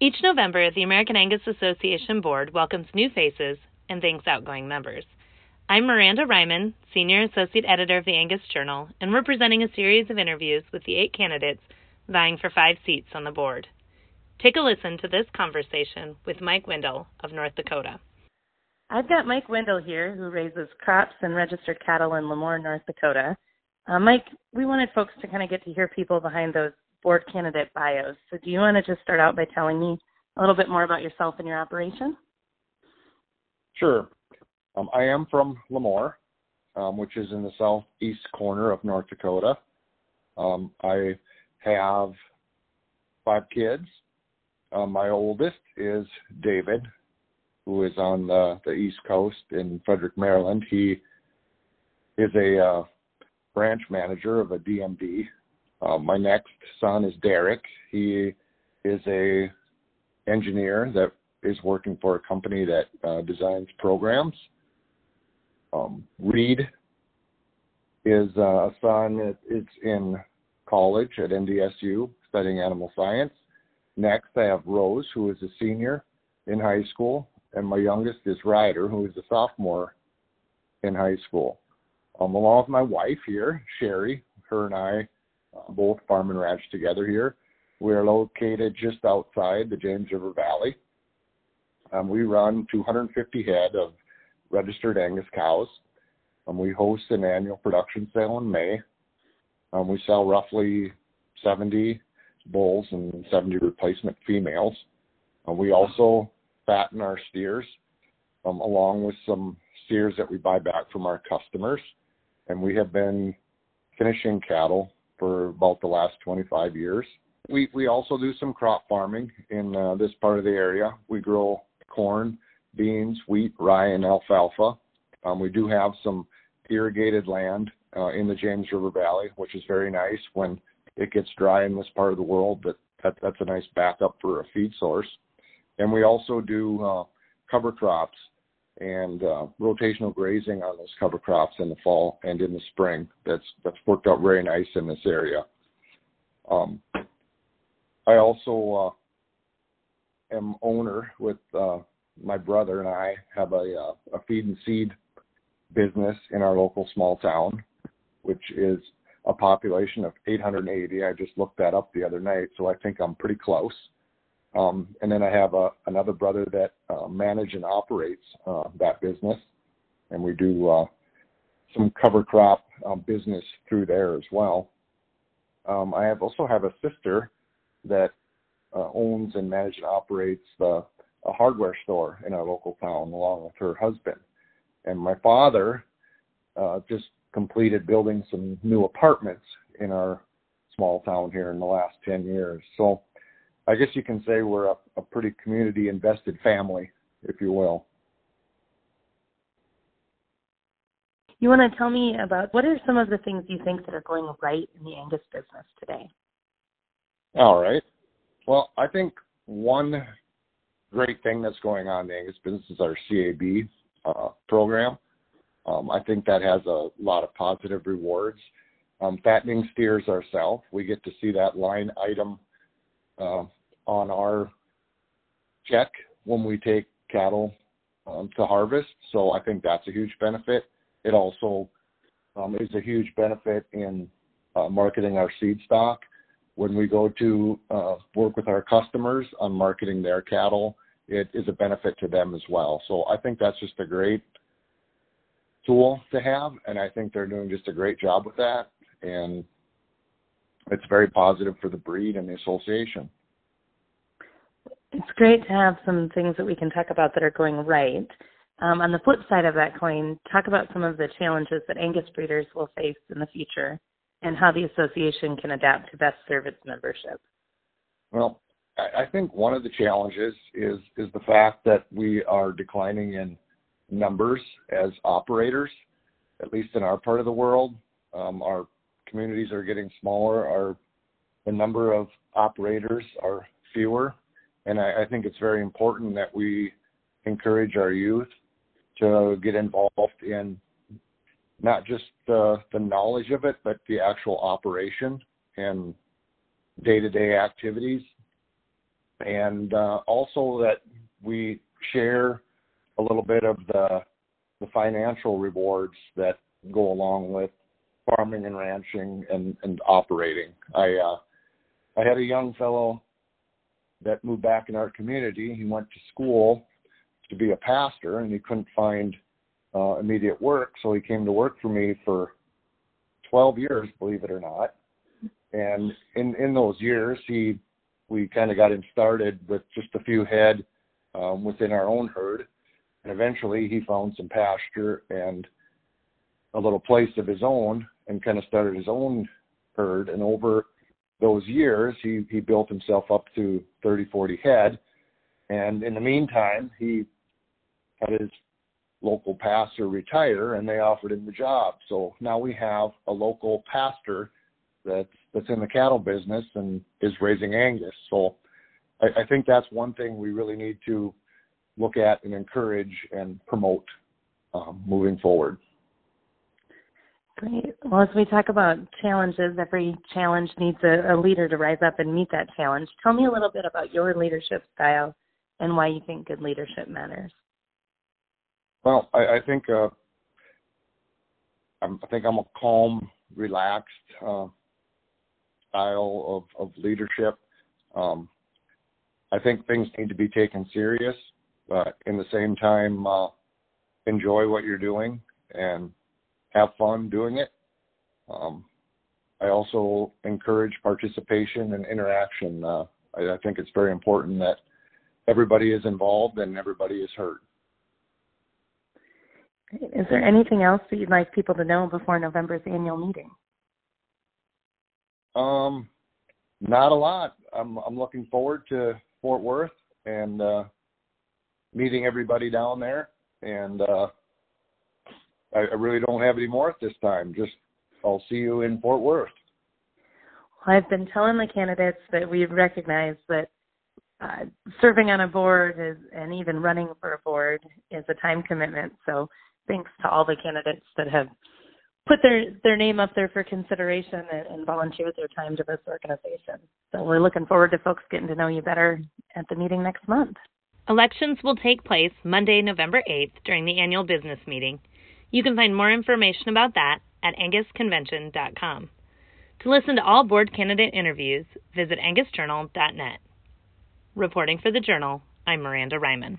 Each November, the American Angus Association Board welcomes new faces and thanks outgoing members. I'm Miranda Reiman, Senior Associate Editor of the Angus Journal, and we're presenting a series of interviews with the eight candidates vying for five seats on the board. Take a listen to this conversation with Mike Wendell of North Dakota. I've got Mike Wendell here, who raises crops and registered cattle in LaMoure, North Dakota. Uh, Mike, we wanted folks to kind of get to hear people behind those board candidate bios. So, do you want to just start out by telling me a little bit more about yourself and your operation? Sure. Um, I am from LaMoure, um, which is in the southeast corner of North Dakota. Um, I have five kids. Um, my oldest is David, who is on the, the East Coast in Frederick, Maryland. He is a uh, branch manager of a DMD. Uh, my next son is Derek. He is a engineer that is working for a company that uh, designs programs. Um, Reed is uh, a son that is in college at NDSU studying animal science. Next, I have Rose, who is a senior in high school, and my youngest is Ryder, who is a sophomore in high school. Um, along with my wife here, Sherry, her and I both farm and ranch together here. We are located just outside the James River Valley. Um, we run 250 head of registered Angus cows. Um, we host an annual production sale in May. Um, we sell roughly 70 bulls and 70 replacement females. Uh, we also fatten our steers um, along with some steers that we buy back from our customers. And we have been finishing cattle for about the last 25 years. We we also do some crop farming in uh, this part of the area. We grow corn, beans, wheat, rye, and alfalfa. Um, we do have some irrigated land uh, in the James River Valley, which is very nice when it gets dry in this part of the world. That, that that's a nice backup for a feed source. And we also do uh, cover crops and uh, rotational grazing on those cover crops in the fall and in the spring. That's that's worked out very nice in this area. Um, I also uh, am owner with uh, my brother and I have a, uh, a feed and seed business in our local small town, which is a population of 880. I just looked that up the other night, so I think I'm pretty close. Um, and then I have a, another brother that uh, manages and operates uh, that business, and we do uh, some cover crop um, business through there as well. Um, I have also have a sister that uh, owns and manages and operates the a hardware store in our local town along with her husband. And my father uh, just completed building some new apartments in our small town here in the last 10 years. So I guess you can say we're a, a pretty community invested family, if you will. You want to tell me about what are some of the things you think that are going right in the Angus business today? All right. Well, I think one great thing that's going on in the Angus business is our CAB uh, program. Um, I think that has a lot of positive rewards. Um, fattening steers ourselves, we get to see that line item uh, on our check when we take cattle um, to harvest. So I think that's a huge benefit. It also um, is a huge benefit in uh, marketing our seed stock. When we go to uh, work with our customers on marketing their cattle, it is a benefit to them as well. So I think that's just a great tool to have, and I think they're doing just a great job with that. And it's very positive for the breed and the association. It's great to have some things that we can talk about that are going right. Um, on the flip side of that coin, talk about some of the challenges that Angus breeders will face in the future and how the association can adapt to best serve its membership. Well, I think one of the challenges is is the fact that we are declining in numbers as operators, at least in our part of the world. Um, our communities are getting smaller. Our the number of operators are fewer and I, I think it's very important that we encourage our youth to get involved in not just the, the knowledge of it, but the actual operation and day-to-day activities. and uh, also that we share a little bit of the the financial rewards that go along with farming and ranching and, and operating. I uh, I had a young fellow that moved back in our community. He went to school to be a pastor, and he couldn't find uh, immediate work, so he came to work for me for 12 years, believe it or not. And in in those years, he we kind of got him started with just a few head um, within our own herd, and eventually he found some pasture and a little place of his own, and kind of started his own herd. And over those years, he he built himself up to 30, 40 head. And in the meantime, he had his local pastor retire, and they offered him the job. So now we have a local pastor that's that's in the cattle business and is raising Angus. So I, I think that's one thing we really need to look at and encourage and promote um, moving forward. Great. Well, as we talk about challenges, every challenge needs a, a, leader to rise up and meet that challenge. Tell me a little bit about your leadership style and why you think good leadership matters. Well, I, I think uh, I'm, I think I'm a calm, relaxed uh, style of, of leadership. Um, I think things need to be taken serious, but in the same time, uh, enjoy what you're doing and have fun doing it. Um, I also encourage participation and interaction. Uh, I, I, think it's very important that everybody is involved and everybody is heard. Is there anything else that you'd like people to know before November's annual meeting? Um, not a lot. I'm I'm looking forward to Fort Worth and uh, meeting everybody down there, and uh, I, I really don't have any more at this time. Just I'll see you in Fort Worth. Well, I've been telling the candidates that we recognize that uh, serving on a board is, and even running for a board is a time commitment. So thanks to all the candidates that have put their their name up there for consideration and, and volunteered their time to this organization. So we're looking forward to folks getting to know you better at the meeting next month. Elections will take place Monday, November 8th during the annual business meeting. You can find more information about that at angusconvention.com. To listen to all board candidate interviews, visit angusjournal.net. Reporting for the Journal, I'm Miranda Reiman.